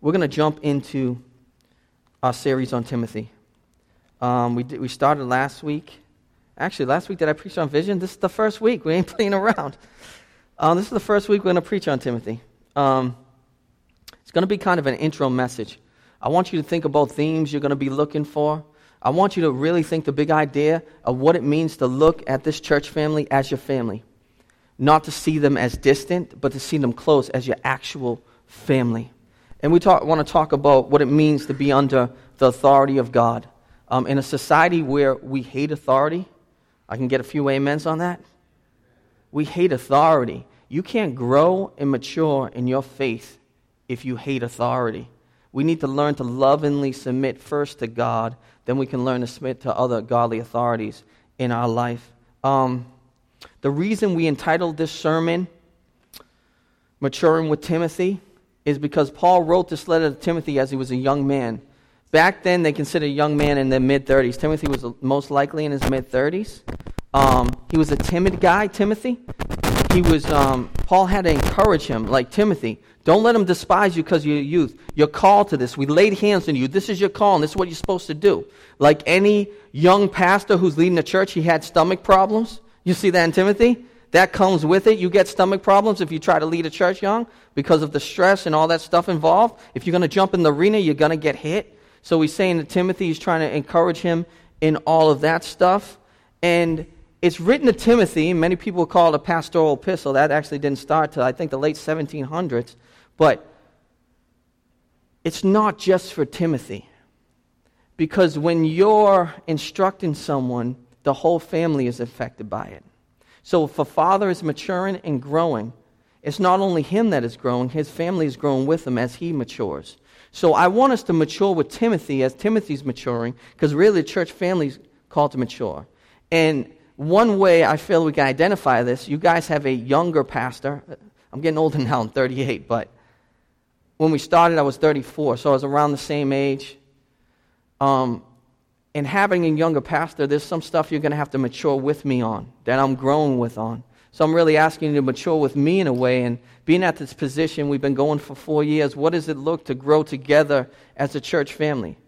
we're going to jump into our series on Timothy. Um, we, did, we started last week. Actually, last week did I preach on vision? This is the first week. We ain't playing around. Um, this is the first week we're going to preach on Timothy. Um, it's going to be kind of an intro message. I want you to think about themes you're going to be looking for. I want you to really think the big idea of what it means to look at this church family as your family. Not to see them as distant, but to see them close as your actual family. And we talk, want to talk about what it means to be under the authority of God. Um, in a society where we hate authority, I can get a few amens on that. We hate authority. You can't grow and mature in your faith if you hate authority. We need to learn to lovingly submit first to God, then we can learn to submit to other godly authorities in our life. Um, the reason we entitled this sermon, Maturing with Timothy, is because Paul wrote this letter to Timothy as he was a young man. Back then, they considered a young man in their mid 30s. Timothy was most likely in his mid 30s. Um, he was a timid guy, Timothy. He was, um, Paul had to encourage him, like Timothy, don't let him despise you because you're youth. You're called to this. We laid hands on you. This is your call, and this is what you're supposed to do. Like any young pastor who's leading a church, he had stomach problems. You see that in Timothy? That comes with it. You get stomach problems if you try to lead a church young because of the stress and all that stuff involved. If you're going to jump in the arena, you're going to get hit. So he's saying that Timothy is trying to encourage him in all of that stuff. And it's written to Timothy. Many people call it a pastoral epistle. That actually didn't start till I think the late 1700s. But it's not just for Timothy. Because when you're instructing someone, the whole family is affected by it. So if a father is maturing and growing, it's not only him that is growing, his family is growing with him as he matures. So I want us to mature with Timothy as Timothy's maturing, because really the church family is called to mature. And one way I feel we can identify this, you guys have a younger pastor. I'm getting older now, I'm 38, but when we started, I was 34, so I was around the same age. Um, and having a younger pastor, there's some stuff you're going to have to mature with me on, that I'm growing with on. So I'm really asking you to mature with me in a way. And being at this position, we've been going for four years. What does it look to grow together as a church family?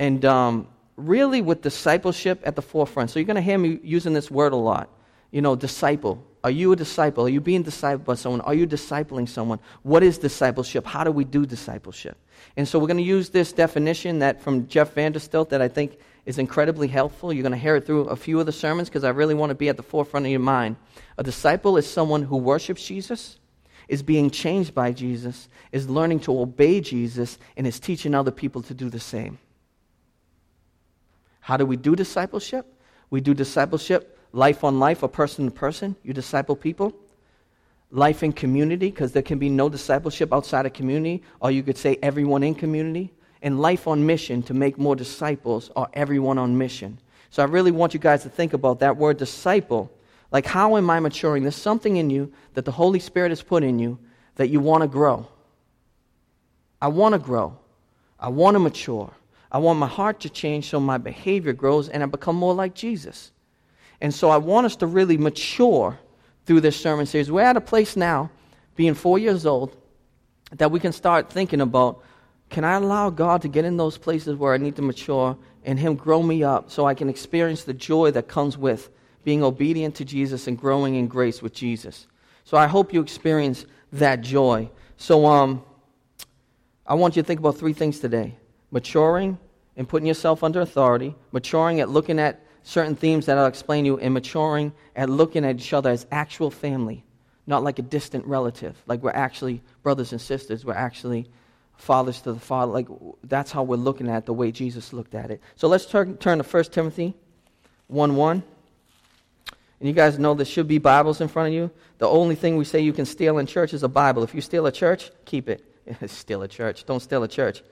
And um, really with discipleship at the forefront. So you're going to hear me using this word a lot. You know, disciple. Are you a disciple? Are you being discipled by someone? Are you discipling someone? What is discipleship? How do we do discipleship? And so we're going to use this definition that from Jeff Vanderstelt that I think is incredibly helpful. You're going to hear it through a few of the sermons because I really want to be at the forefront of your mind. A disciple is someone who worships Jesus, is being changed by Jesus, is learning to obey Jesus, and is teaching other people to do the same. How do we do discipleship? We do discipleship life on life, a person to person. You disciple people. Life in community, because there can be no discipleship outside of community, or you could say everyone in community and life on mission to make more disciples or everyone on mission. So I really want you guys to think about that word disciple. Like, how am I maturing? There's something in you that the Holy Spirit has put in you that you want to grow. I want to grow. I want to mature. I want my heart to change so my behavior grows and I become more like Jesus. And so I want us to really mature through this sermon series. We're at a place now, being four years old, that we can start thinking about can I allow God to get in those places where I need to mature and Him grow me up so I can experience the joy that comes with being obedient to Jesus and growing in grace with Jesus? So I hope you experience that joy. So um, I want you to think about three things today maturing and putting yourself under authority, maturing at looking at certain themes that I'll explain to you, and maturing at looking at each other as actual family, not like a distant relative, like we're actually brothers and sisters, we're actually fathers to the father. Like that's how we're looking at the way Jesus looked at it. So let's turn, turn to 1 Timothy 1 1. And you guys know there should be Bibles in front of you. The only thing we say you can steal in church is a Bible. If you steal a church, keep it. steal a church. Don't steal a church.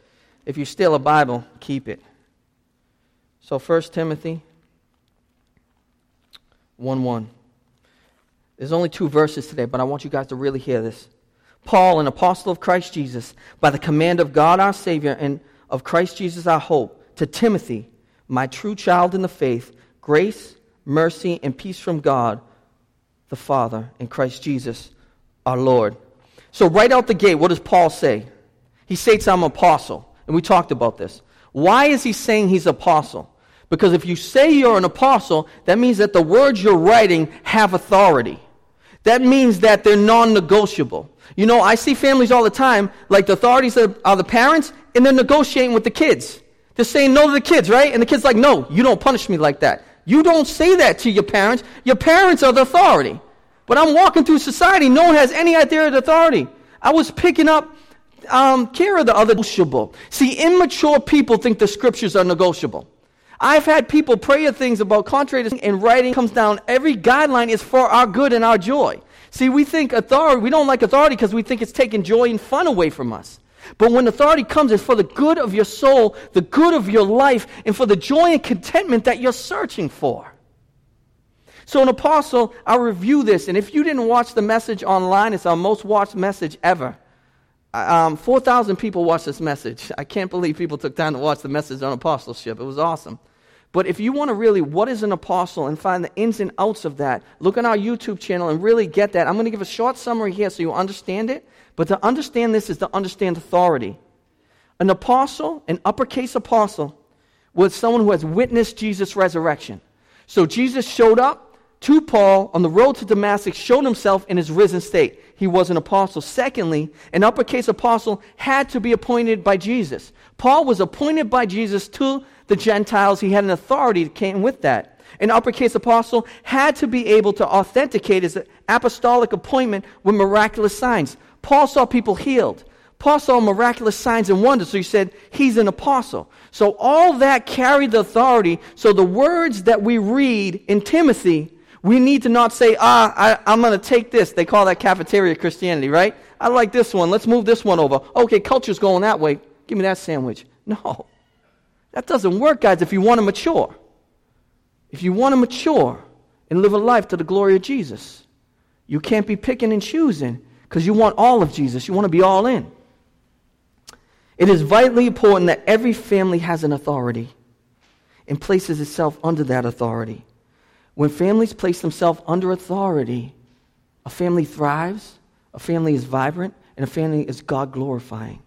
If you steal a Bible, keep it. So 1 Timothy 1 1. There's only two verses today, but I want you guys to really hear this. Paul, an apostle of Christ Jesus, by the command of God our Savior and of Christ Jesus our hope, to Timothy, my true child in the faith, grace, mercy, and peace from God the Father and Christ Jesus our Lord. So, right out the gate, what does Paul say? He states, I'm apostle. And we talked about this. Why is he saying he's apostle? Because if you say you're an apostle, that means that the words you're writing have authority. That means that they're non negotiable. You know, I see families all the time, like the authorities are the parents, and they're negotiating with the kids. They're saying no to the kids, right? And the kid's like, no, you don't punish me like that. You don't say that to your parents. Your parents are the authority. But I'm walking through society, no one has any idea of authority. I was picking up um, care of the other negotiable. See, immature people think the scriptures are negotiable. I've had people pray things about contrary to and writing comes down. Every guideline is for our good and our joy. See, we think authority, we don't like authority because we think it's taking joy and fun away from us. But when authority comes, it's for the good of your soul, the good of your life, and for the joy and contentment that you're searching for. So, an apostle, I'll review this. And if you didn't watch the message online, it's our most watched message ever. Um, 4,000 people watched this message. I can't believe people took time to watch the message on apostleship. It was awesome. But if you want to really, what is an apostle, and find the ins and outs of that, look on our YouTube channel and really get that. I'm going to give a short summary here so you understand it. But to understand this is to understand authority. An apostle, an uppercase apostle, was someone who has witnessed Jesus' resurrection. So Jesus showed up, to Paul on the road to Damascus showed himself in his risen state. He was an apostle. Secondly, an uppercase apostle had to be appointed by Jesus. Paul was appointed by Jesus to the Gentiles. He had an authority that came with that. An uppercase apostle had to be able to authenticate his apostolic appointment with miraculous signs. Paul saw people healed. Paul saw miraculous signs and wonders, so he said he's an apostle. So all that carried the authority. So the words that we read in Timothy we need to not say, ah, I, am going to take this. They call that cafeteria Christianity, right? I like this one. Let's move this one over. Okay, culture's going that way. Give me that sandwich. No. That doesn't work, guys, if you want to mature. If you want to mature and live a life to the glory of Jesus, you can't be picking and choosing because you want all of Jesus. You want to be all in. It is vitally important that every family has an authority and places itself under that authority. When families place themselves under authority, a family thrives, a family is vibrant, and a family is God glorifying.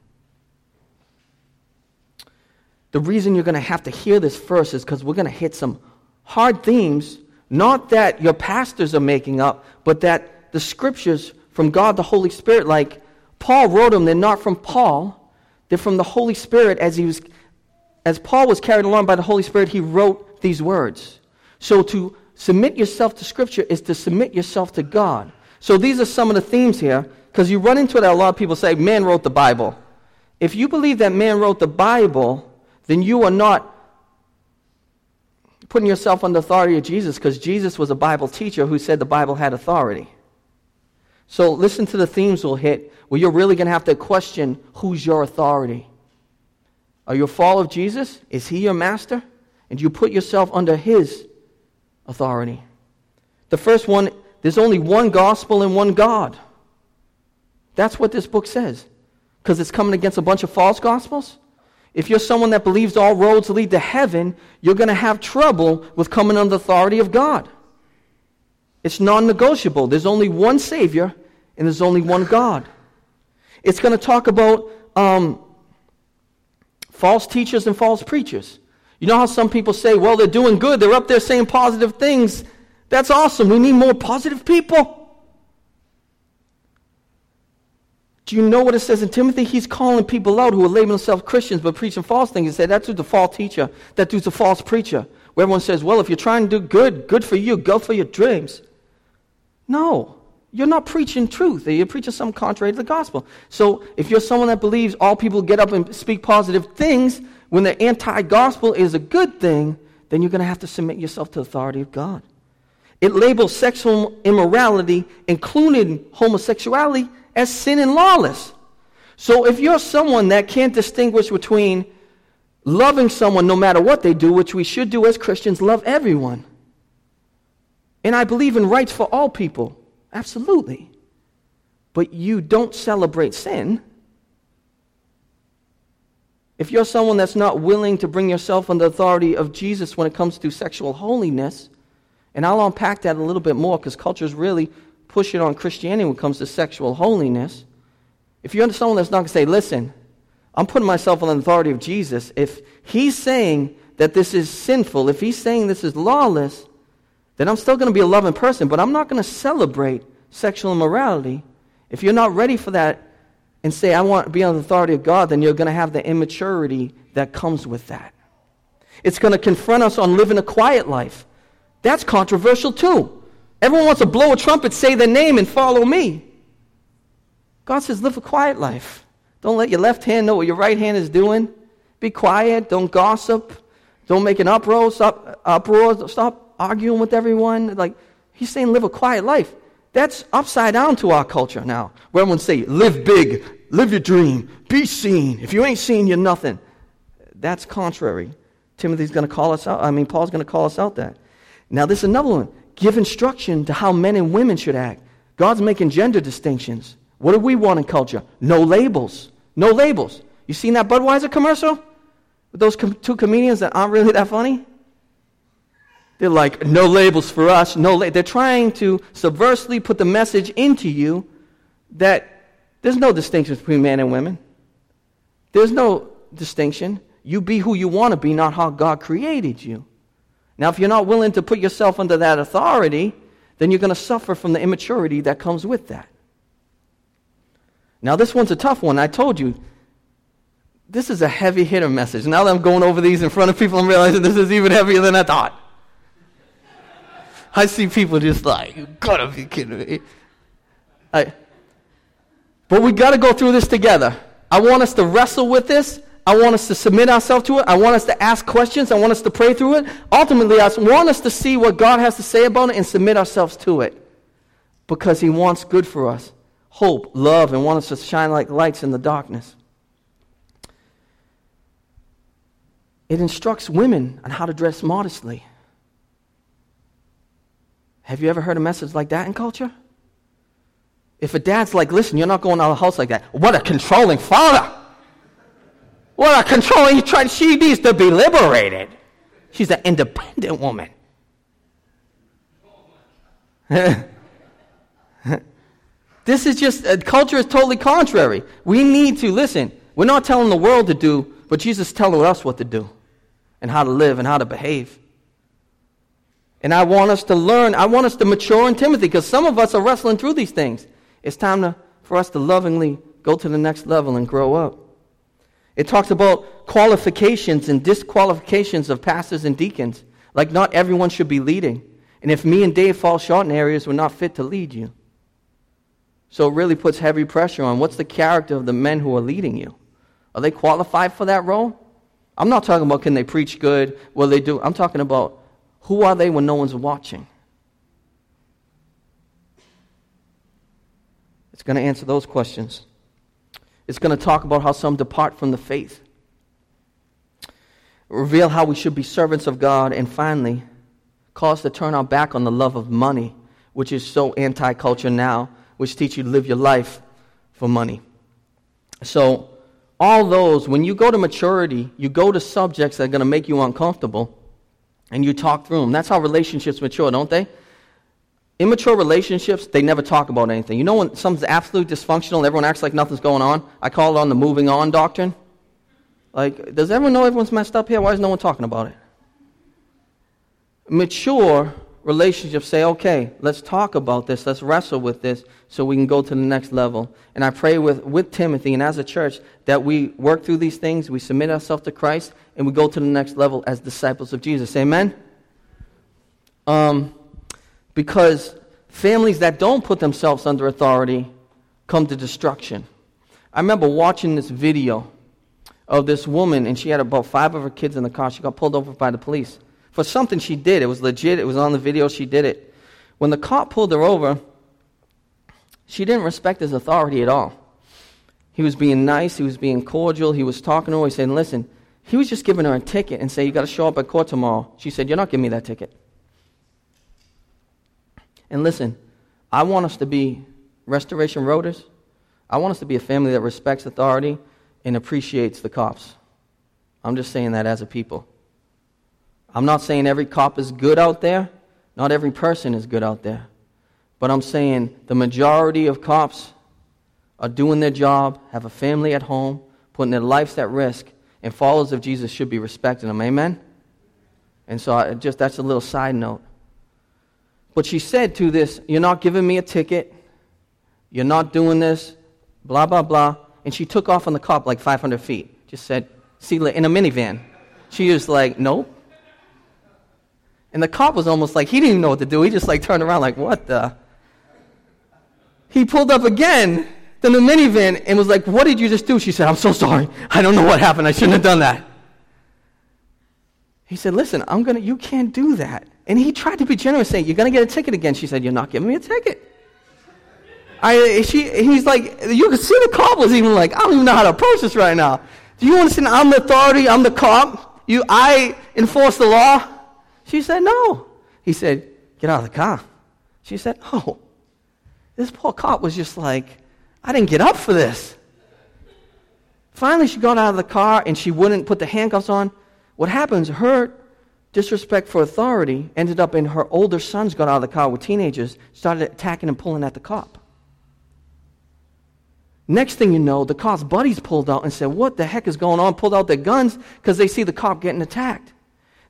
The reason you're going to have to hear this first is because we're going to hit some hard themes, not that your pastors are making up, but that the scriptures from God the Holy Spirit, like Paul wrote them, they're not from Paul, they're from the Holy Spirit as he was as Paul was carried along by the Holy Spirit, he wrote these words. So to submit yourself to Scripture is to submit yourself to God. So these are some of the themes here, because you run into that. A lot of people say, man wrote the Bible. If you believe that man wrote the Bible, then you are not putting yourself under the authority of Jesus, because Jesus was a Bible teacher who said the Bible had authority. So listen to the themes we'll hit where you're really going to have to question who's your authority. Are you a follower of Jesus? Is he your master? And you put yourself under his authority. The first one, there's only one gospel and one God. That's what this book says. Because it's coming against a bunch of false gospels. If you're someone that believes all roads lead to heaven, you're going to have trouble with coming under the authority of God. It's non negotiable. There's only one Savior and there's only one God. It's going to talk about um, false teachers and false preachers. You know how some people say, well, they're doing good, they're up there saying positive things. That's awesome. We need more positive people. Do you know what it says in Timothy? He's calling people out who are labeling themselves Christians but preaching false things. He said, that dude's a false teacher. That dude's a false preacher. Where everyone says, well, if you're trying to do good, good for you, go for your dreams. No. You're not preaching truth. You're preaching something contrary to the gospel. So if you're someone that believes all people get up and speak positive things, when the anti gospel is a good thing, then you're going to have to submit yourself to the authority of God. It labels sexual immorality, including homosexuality, as sin and lawless. So if you're someone that can't distinguish between loving someone no matter what they do, which we should do as Christians, love everyone. And I believe in rights for all people. Absolutely. But you don't celebrate sin if you're someone that's not willing to bring yourself under the authority of Jesus when it comes to sexual holiness, and I'll unpack that a little bit more because culture's really pushing on Christianity when it comes to sexual holiness. If you're someone that's not going to say, listen, I'm putting myself on the authority of Jesus. If he's saying that this is sinful, if he's saying this is lawless, then I'm still going to be a loving person, but I'm not going to celebrate sexual immorality. If you're not ready for that and say, I want to be on the authority of God, then you're going to have the immaturity that comes with that. It's going to confront us on living a quiet life. That's controversial too. Everyone wants to blow a trumpet, say their name, and follow me. God says, live a quiet life. Don't let your left hand know what your right hand is doing. Be quiet. Don't gossip. Don't make an uproar. Stop, uproar. Stop arguing with everyone. Like, he's saying live a quiet life. That's upside down to our culture now. Where everyone say, live big, live your dream, be seen. If you ain't seen, you're nothing. That's contrary. Timothy's going to call us out. I mean, Paul's going to call us out that. Now, this is another one. Give instruction to how men and women should act. God's making gender distinctions. What do we want in culture? No labels. No labels. You seen that Budweiser commercial? With those com- two comedians that aren't really that funny? They're like, no labels for us. No la-. They're trying to subversely put the message into you that there's no distinction between men and women. There's no distinction. You be who you want to be, not how God created you. Now, if you're not willing to put yourself under that authority, then you're going to suffer from the immaturity that comes with that. Now, this one's a tough one. I told you, this is a heavy hitter message. Now that I'm going over these in front of people, I'm realizing this is even heavier than I thought. I see people just like, you gotta be kidding me. I, but we gotta go through this together. I want us to wrestle with this. I want us to submit ourselves to it. I want us to ask questions. I want us to pray through it. Ultimately, I want us to see what God has to say about it and submit ourselves to it because He wants good for us hope, love, and wants us to shine like lights in the darkness. It instructs women on how to dress modestly. Have you ever heard a message like that in culture? If a dad's like, listen, you're not going out of the house like that. What a controlling father. What a controlling, he she needs to be liberated. She's an independent woman. This is just, uh, culture is totally contrary. We need to, listen, we're not telling the world to do, but Jesus is telling us what to do and how to live and how to behave. And I want us to learn, I want us to mature in Timothy because some of us are wrestling through these things. It's time to, for us to lovingly go to the next level and grow up. It talks about qualifications and disqualifications of pastors and deacons. Like, not everyone should be leading. And if me and Dave fall short in areas, we're not fit to lead you. So it really puts heavy pressure on what's the character of the men who are leading you? Are they qualified for that role? I'm not talking about can they preach good, will they do. I'm talking about who are they when no one's watching? It's going to answer those questions. It's going to talk about how some depart from the faith, reveal how we should be servants of God, and finally, cause to turn our back on the love of money, which is so anti culture now which teach you to live your life for money. So, all those, when you go to maturity, you go to subjects that are going to make you uncomfortable and you talk through them. That's how relationships mature, don't they? Immature relationships, they never talk about anything. You know when something's absolutely dysfunctional and everyone acts like nothing's going on? I call it on the moving on doctrine. Like, does everyone know everyone's messed up here? Why is no one talking about it? Mature relationships say, okay, let's talk about this, let's wrestle with this so we can go to the next level. And I pray with, with Timothy and as a church that we work through these things, we submit ourselves to Christ, and we go to the next level as disciples of Jesus. Amen? Um, because families that don't put themselves under authority come to destruction. I remember watching this video of this woman, and she had about five of her kids in the car. She got pulled over by the police for something she did. It was legit, it was on the video, she did it. When the cop pulled her over, she didn't respect his authority at all. He was being nice, he was being cordial, he was talking to her, he said, Listen, he was just giving her a ticket and saying, You got to show up at court tomorrow. She said, You're not giving me that ticket. And listen, I want us to be restoration roaders. I want us to be a family that respects authority and appreciates the cops. I'm just saying that as a people. I'm not saying every cop is good out there. Not every person is good out there. But I'm saying the majority of cops are doing their job, have a family at home, putting their lives at risk, and followers of Jesus should be respecting them. Amen? And so I just that's a little side note. But she said to this, You're not giving me a ticket. You're not doing this. Blah, blah, blah. And she took off on the cop like 500 feet. Just said, See in a minivan. She was like, Nope. And the cop was almost like, he didn't even know what to do. He just like turned around, like, What the? He pulled up again to the minivan and was like, What did you just do? She said, I'm so sorry. I don't know what happened. I shouldn't have done that. He said, Listen, I'm gonna you can't do that. And he tried to be generous, saying, You're gonna get a ticket again. She said, You're not giving me a ticket. I, she, he's like, you can see the cop was even like, I don't even know how to approach this right now. Do you understand? I'm the authority. I'm the cop. You, I enforce the law. She said, no. He said, get out of the car. She said, oh. This poor cop was just like, I didn't get up for this. Finally, she got out of the car and she wouldn't put the handcuffs on. What happens, her disrespect for authority ended up in her older sons got out of the car with teenagers, started attacking and pulling at the cop. Next thing you know, the cop's buddies pulled out and said, What the heck is going on? Pulled out their guns because they see the cop getting attacked.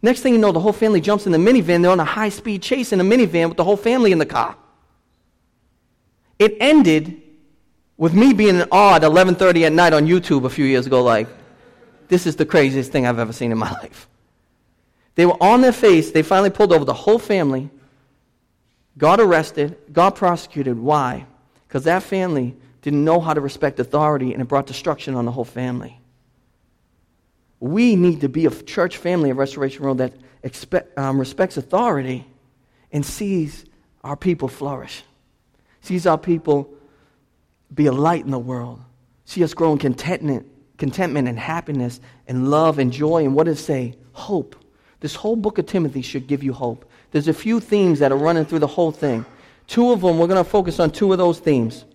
Next thing you know, the whole family jumps in the minivan. They're on a high speed chase in a minivan with the whole family in the car. It ended with me being in awe at 11:30 at night on YouTube a few years ago, like, this is the craziest thing I've ever seen in my life. They were on their face. They finally pulled over the whole family, got arrested, got prosecuted. Why? Because that family didn't know how to respect authority, and it brought destruction on the whole family. We need to be a church family of Restoration Road that expect, um, respects authority and sees our people flourish, sees our people be a light in the world, see us grow in contentment, contentment and happiness and love and joy and what does it say? Hope. This whole book of Timothy should give you hope. There's a few themes that are running through the whole thing. Two of them, we're going to focus on two of those themes.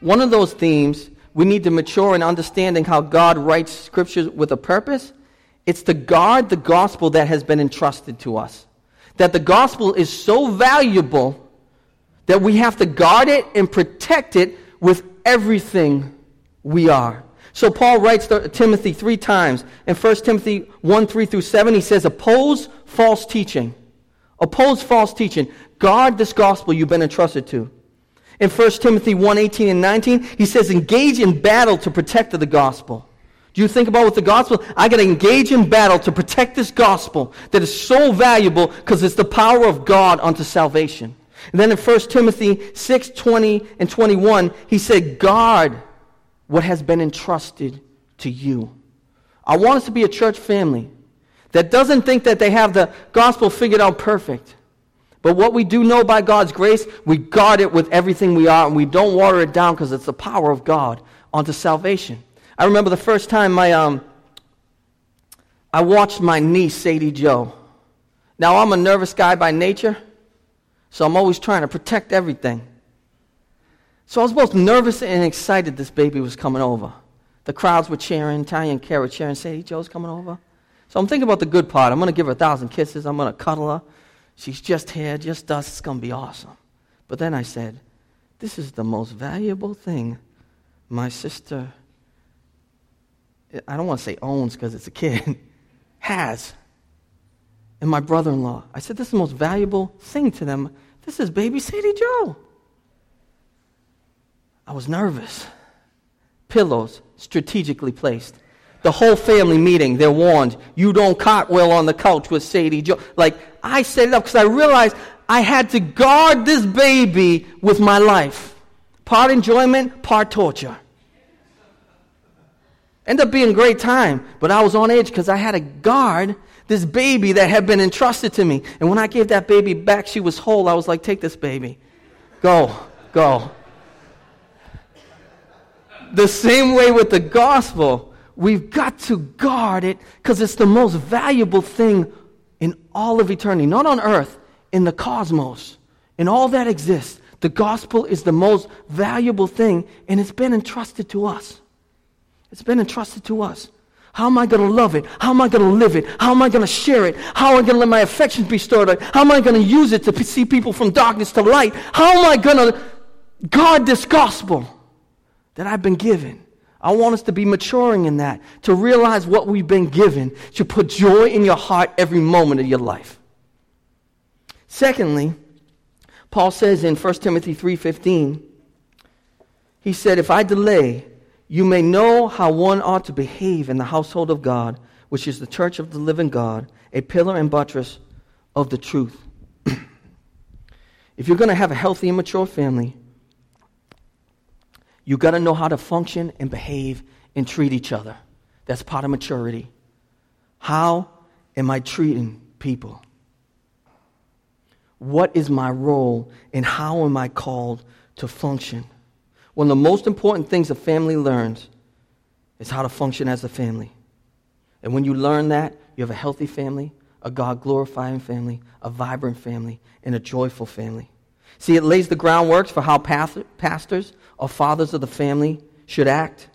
One of those themes, we need to mature in understanding how God writes scriptures with a purpose. It's to guard the gospel that has been entrusted to us. That the gospel is so valuable that we have to guard it and protect it with everything we are. So Paul writes to Timothy three times. In 1 Timothy 1 3 through 7, he says, Oppose false teaching. Oppose false teaching. Guard this gospel you've been entrusted to. In 1 Timothy 1 18 and 19, he says, engage in battle to protect the gospel. Do you think about with the gospel? I got to engage in battle to protect this gospel that is so valuable because it's the power of God unto salvation. And then in 1 Timothy 6 20 and 21, he said, Guard what has been entrusted to you. I want us to be a church family that doesn't think that they have the gospel figured out perfect. But what we do know by God's grace, we guard it with everything we are, and we don't water it down because it's the power of God onto salvation. I remember the first time my, um, I watched my niece, Sadie Joe. Now, I'm a nervous guy by nature, so I'm always trying to protect everything. So I was both nervous and excited this baby was coming over. The crowds were cheering, Tanya and Kara cheering, Sadie Joe's coming over. So I'm thinking about the good part. I'm going to give her a thousand kisses. I'm going to cuddle her. She's just here, just us. It's going to be awesome. But then I said, This is the most valuable thing my sister, I don't want to say owns because it's a kid, has. And my brother in law. I said, This is the most valuable thing to them. This is baby Sadie Joe. I was nervous. Pillows strategically placed the whole family meeting, they're warned, you don't cartwheel on the couch with Sadie Joe. Like, I set it up because I realized I had to guard this baby with my life. Part enjoyment, part torture. Ended up being a great time, but I was on edge because I had to guard this baby that had been entrusted to me. And when I gave that baby back, she was whole. I was like, take this baby. Go, go. The same way with the gospel. We've got to guard it because it's the most valuable thing in all of eternity, not on earth, in the cosmos, in all that exists. The gospel is the most valuable thing, and it's been entrusted to us. It's been entrusted to us. How am I going to love it? How am I going to live it? How am I going to share it? How am I going to let my affections be stirred? How am I going to use it to see people from darkness to light? How am I going to guard this gospel that I've been given? I want us to be maturing in that, to realize what we've been given, to put joy in your heart every moment of your life. Secondly, Paul says in 1 Timothy 3:15, he said, "If I delay, you may know how one ought to behave in the household of God, which is the church of the living God, a pillar and buttress of the truth." if you're going to have a healthy and mature family, you got to know how to function and behave and treat each other. That's part of maturity. How am I treating people? What is my role and how am I called to function? One of the most important things a family learns is how to function as a family. And when you learn that, you have a healthy family, a God glorifying family, a vibrant family, and a joyful family. See, it lays the groundwork for how pastors or fathers of the family should act,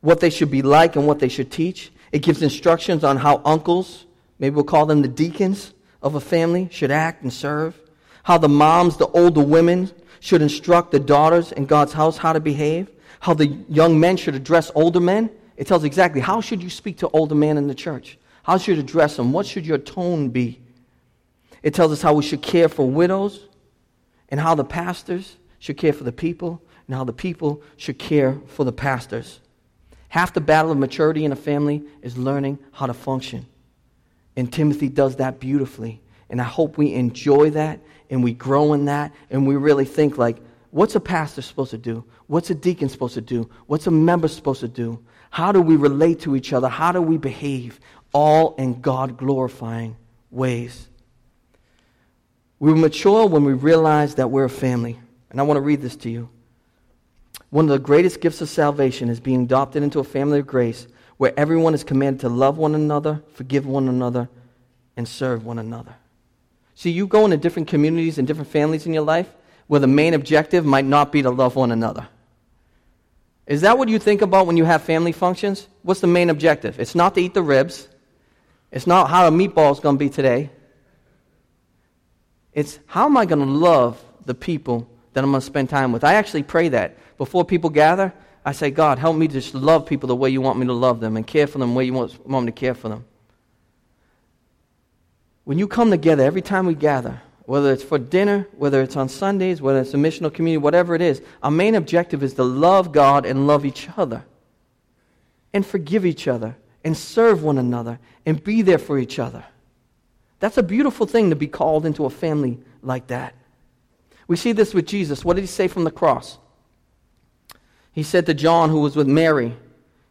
what they should be like, and what they should teach. It gives instructions on how uncles, maybe we'll call them the deacons of a family, should act and serve. How the moms, the older women, should instruct the daughters in God's house how to behave. How the young men should address older men. It tells exactly how should you speak to older men in the church. How should you address them? What should your tone be? It tells us how we should care for widows and how the pastors should care for the people and how the people should care for the pastors. Half the battle of maturity in a family is learning how to function. And Timothy does that beautifully. And I hope we enjoy that and we grow in that and we really think like, what's a pastor supposed to do? What's a deacon supposed to do? What's a member supposed to do? How do we relate to each other? How do we behave? All in God glorifying ways. We mature when we realize that we're a family. And I want to read this to you. One of the greatest gifts of salvation is being adopted into a family of grace where everyone is commanded to love one another, forgive one another, and serve one another. See, you go into different communities and different families in your life where the main objective might not be to love one another. Is that what you think about when you have family functions? What's the main objective? It's not to eat the ribs. It's not how a meatball is going to be today. It's how am I going to love the people that I'm going to spend time with? I actually pray that before people gather, I say, God, help me to just love people the way you want me to love them and care for them the way you want, want me to care for them. When you come together, every time we gather, whether it's for dinner, whether it's on Sundays, whether it's a missional community, whatever it is, our main objective is to love God and love each other and forgive each other and serve one another and be there for each other. That's a beautiful thing to be called into a family like that. We see this with Jesus. What did he say from the cross? He said to John, who was with Mary,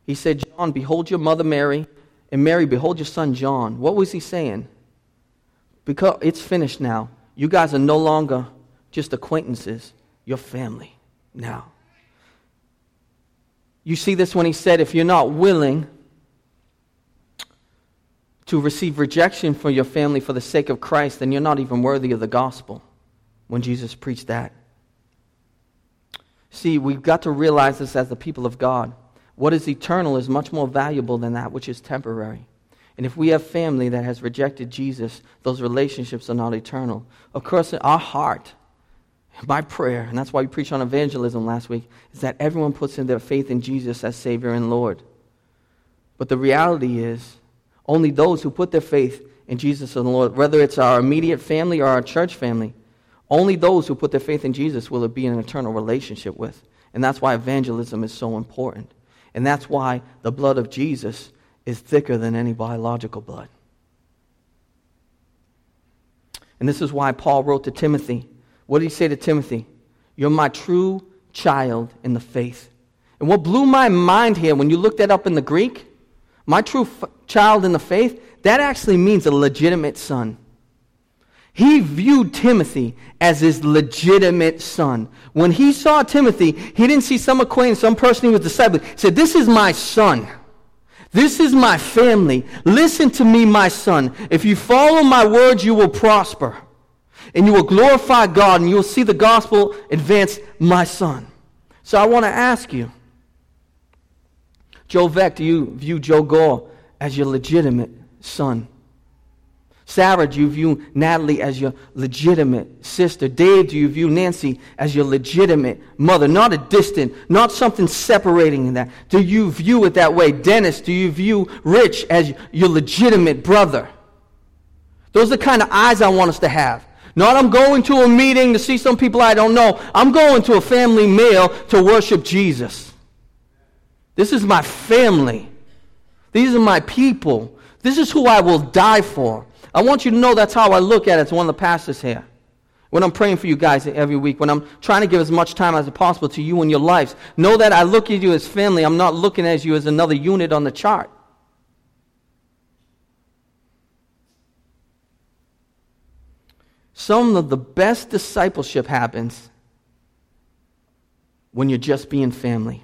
he said, John, behold your mother Mary, and Mary, behold your son John. What was he saying? Because it's finished now. You guys are no longer just acquaintances, you're family now. You see this when he said, if you're not willing to receive rejection from your family for the sake of Christ, then you're not even worthy of the gospel when Jesus preached that. See, we've got to realize this as the people of God. What is eternal is much more valuable than that which is temporary. And if we have family that has rejected Jesus, those relationships are not eternal. Of course, our heart, my prayer, and that's why we preached on evangelism last week, is that everyone puts in their faith in Jesus as Savior and Lord. But the reality is, only those who put their faith in Jesus and the Lord, whether it's our immediate family or our church family, only those who put their faith in Jesus will it be an eternal relationship with. And that's why evangelism is so important. And that's why the blood of Jesus is thicker than any biological blood. And this is why Paul wrote to Timothy. What did he say to Timothy? You're my true child in the faith. And what blew my mind here when you looked that up in the Greek, my true f- child in the faith, that actually means a legitimate son. He viewed Timothy as his legitimate son. When he saw Timothy, he didn't see some acquaintance, some person he was discipling. He said, This is my son. This is my family. Listen to me, my son. If you follow my words, you will prosper. And you will glorify God, and you will see the gospel advance, my son. So I want to ask you, Joe Vec, do you view Joe Gore as your legitimate son? Sarah, do you view Natalie as your legitimate sister? Dave, do you view Nancy as your legitimate mother? Not a distant, not something separating in that. Do you view it that way? Dennis, do you view Rich as your legitimate brother? Those are the kind of eyes I want us to have. Not I'm going to a meeting to see some people I don't know. I'm going to a family meal to worship Jesus. This is my family. These are my people. This is who I will die for. I want you to know that's how I look at it as one of the pastors here. When I'm praying for you guys every week, when I'm trying to give as much time as possible to you and your lives, know that I look at you as family. I'm not looking at you as another unit on the chart. Some of the best discipleship happens when you're just being family.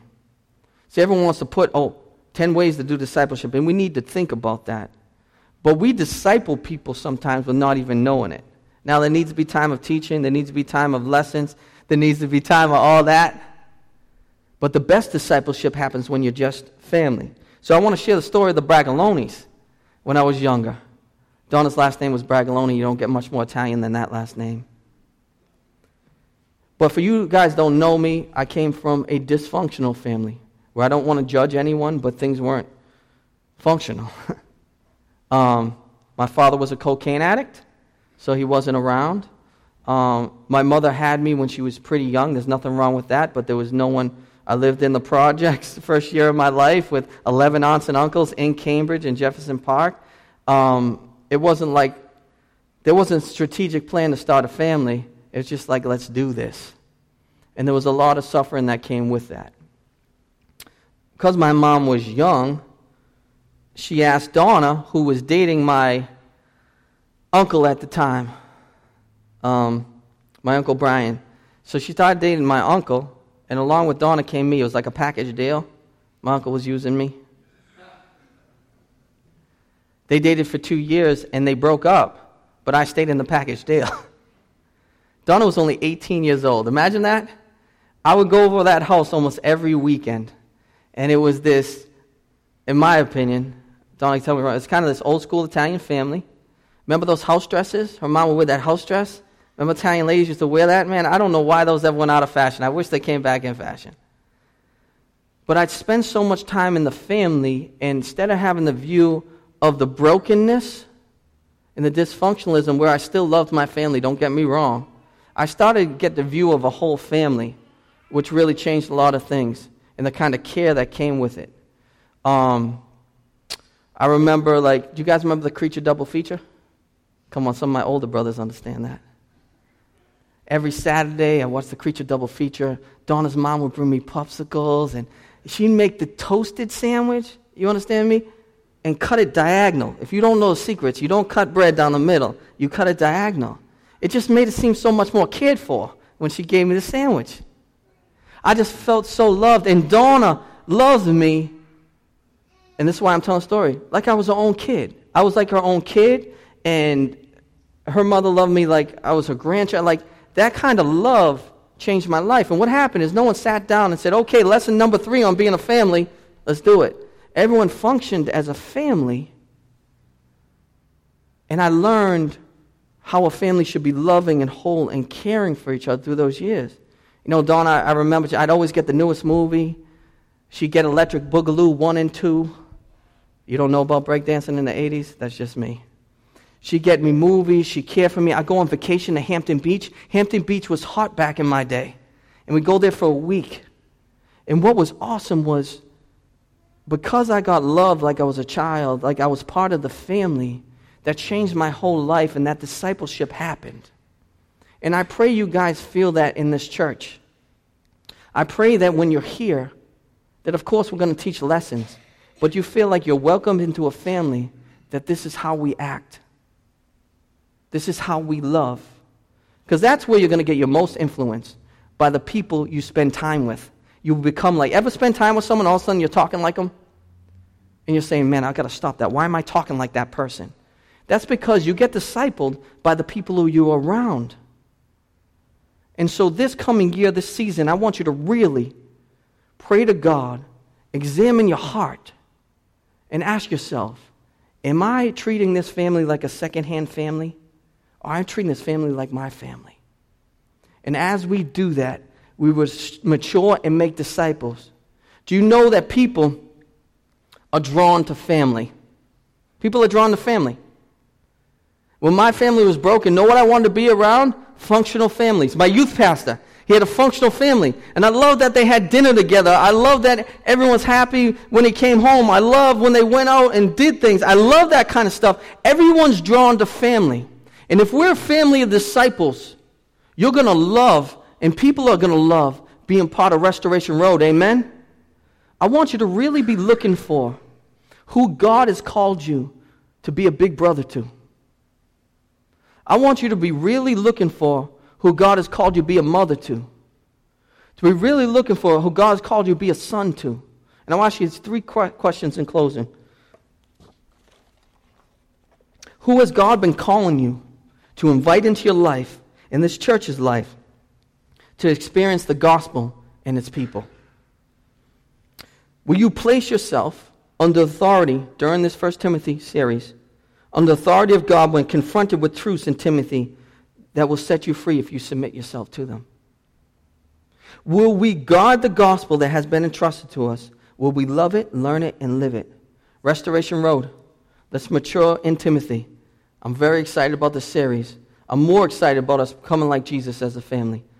See, everyone wants to put, oh, 10 ways to do discipleship, and we need to think about that. But we disciple people sometimes with not even knowing it. Now, there needs to be time of teaching, there needs to be time of lessons, there needs to be time of all that. But the best discipleship happens when you're just family. So I want to share the story of the Bragalonis when I was younger. Donna's last name was Bragaloni. You don't get much more Italian than that last name. But for you guys don't know me, I came from a dysfunctional family where I don't want to judge anyone, but things weren't functional. um, my father was a cocaine addict, so he wasn't around. Um, my mother had me when she was pretty young. There's nothing wrong with that, but there was no one. I lived in the projects the first year of my life with 11 aunts and uncles in Cambridge and Jefferson Park. Um, it wasn't like there wasn't a strategic plan to start a family. It was just like, let's do this. And there was a lot of suffering that came with that. Because my mom was young, she asked Donna, who was dating my uncle at the time, um, my uncle Brian. So she started dating my uncle, and along with Donna came me. It was like a package deal. My uncle was using me. They dated for two years and they broke up, but I stayed in the package deal. Donna was only 18 years old. Imagine that. I would go over that house almost every weekend. And it was this, in my opinion, Donna, tell me wrong, it's kind of this old school Italian family. Remember those house dresses? Her mom would wear that house dress. Remember Italian ladies used to wear that? Man, I don't know why those ever went out of fashion. I wish they came back in fashion. But I'd spend so much time in the family, instead of having the view of the brokenness and the dysfunctionalism where I still loved my family, don't get me wrong, I started to get the view of a whole family, which really changed a lot of things and the kind of care that came with it. Um, I remember, like, do you guys remember the Creature double feature? Come on, some of my older brothers understand that. Every Saturday, I watched the Creature double feature. Donna's mom would bring me popsicles, and she'd make the toasted sandwich. You understand me? and cut it diagonal. If you don't know the secrets, you don't cut bread down the middle, you cut it diagonal. It just made it seem so much more cared for when she gave me the sandwich. I just felt so loved, and Donna loves me, and this is why I'm telling a story, like I was her own kid. I was like her own kid, and her mother loved me like I was her grandchild. Like that kind of love changed my life. And what happened is no one sat down and said, okay, lesson number three on being a family, let's do it everyone functioned as a family. And I learned how a family should be loving and whole and caring for each other through those years. You know, Dawn, I, I remember I'd always get the newest movie. She'd get Electric Boogaloo 1 and 2. You don't know about breakdancing in the 80s? That's just me. She'd get me movies. She'd care for me. I'd go on vacation to Hampton Beach. Hampton Beach was hot back in my day. And we'd go there for a week. And what was awesome was because I got loved like I was a child, like I was part of the family, that changed my whole life and that discipleship happened. And I pray you guys feel that in this church. I pray that when you're here, that of course we're going to teach lessons, but you feel like you're welcomed into a family, that this is how we act. This is how we love. Because that's where you're going to get your most influence by the people you spend time with. You become like, ever spend time with someone, all of a sudden you're talking like them? And you're saying, man, I've got to stop that. Why am I talking like that person? That's because you get discipled by the people who you're around. And so, this coming year, this season, I want you to really pray to God, examine your heart, and ask yourself Am I treating this family like a secondhand family? Or am I treating this family like my family? And as we do that, we will mature and make disciples. Do you know that people are drawn to family? People are drawn to family. When my family was broken, know what I wanted to be around? Functional families. My youth pastor, he had a functional family. And I love that they had dinner together. I love that everyone's happy when he came home. I love when they went out and did things. I love that kind of stuff. Everyone's drawn to family. And if we're a family of disciples, you're going to love, and people are going to love being part of Restoration Road. Amen? I want you to really be looking for who God has called you to be a big brother to. I want you to be really looking for who God has called you to be a mother to. To be really looking for who God has called you to be a son to. And I want to ask you three questions in closing. Who has God been calling you to invite into your life, in this church's life, to experience the gospel and its people? Will you place yourself under authority during this First Timothy series on the authority of God when confronted with truths in Timothy that will set you free if you submit yourself to them? Will we guard the gospel that has been entrusted to us? Will we love it, learn it, and live it? Restoration Road. Let's mature in Timothy. I'm very excited about the series. I'm more excited about us becoming like Jesus as a family.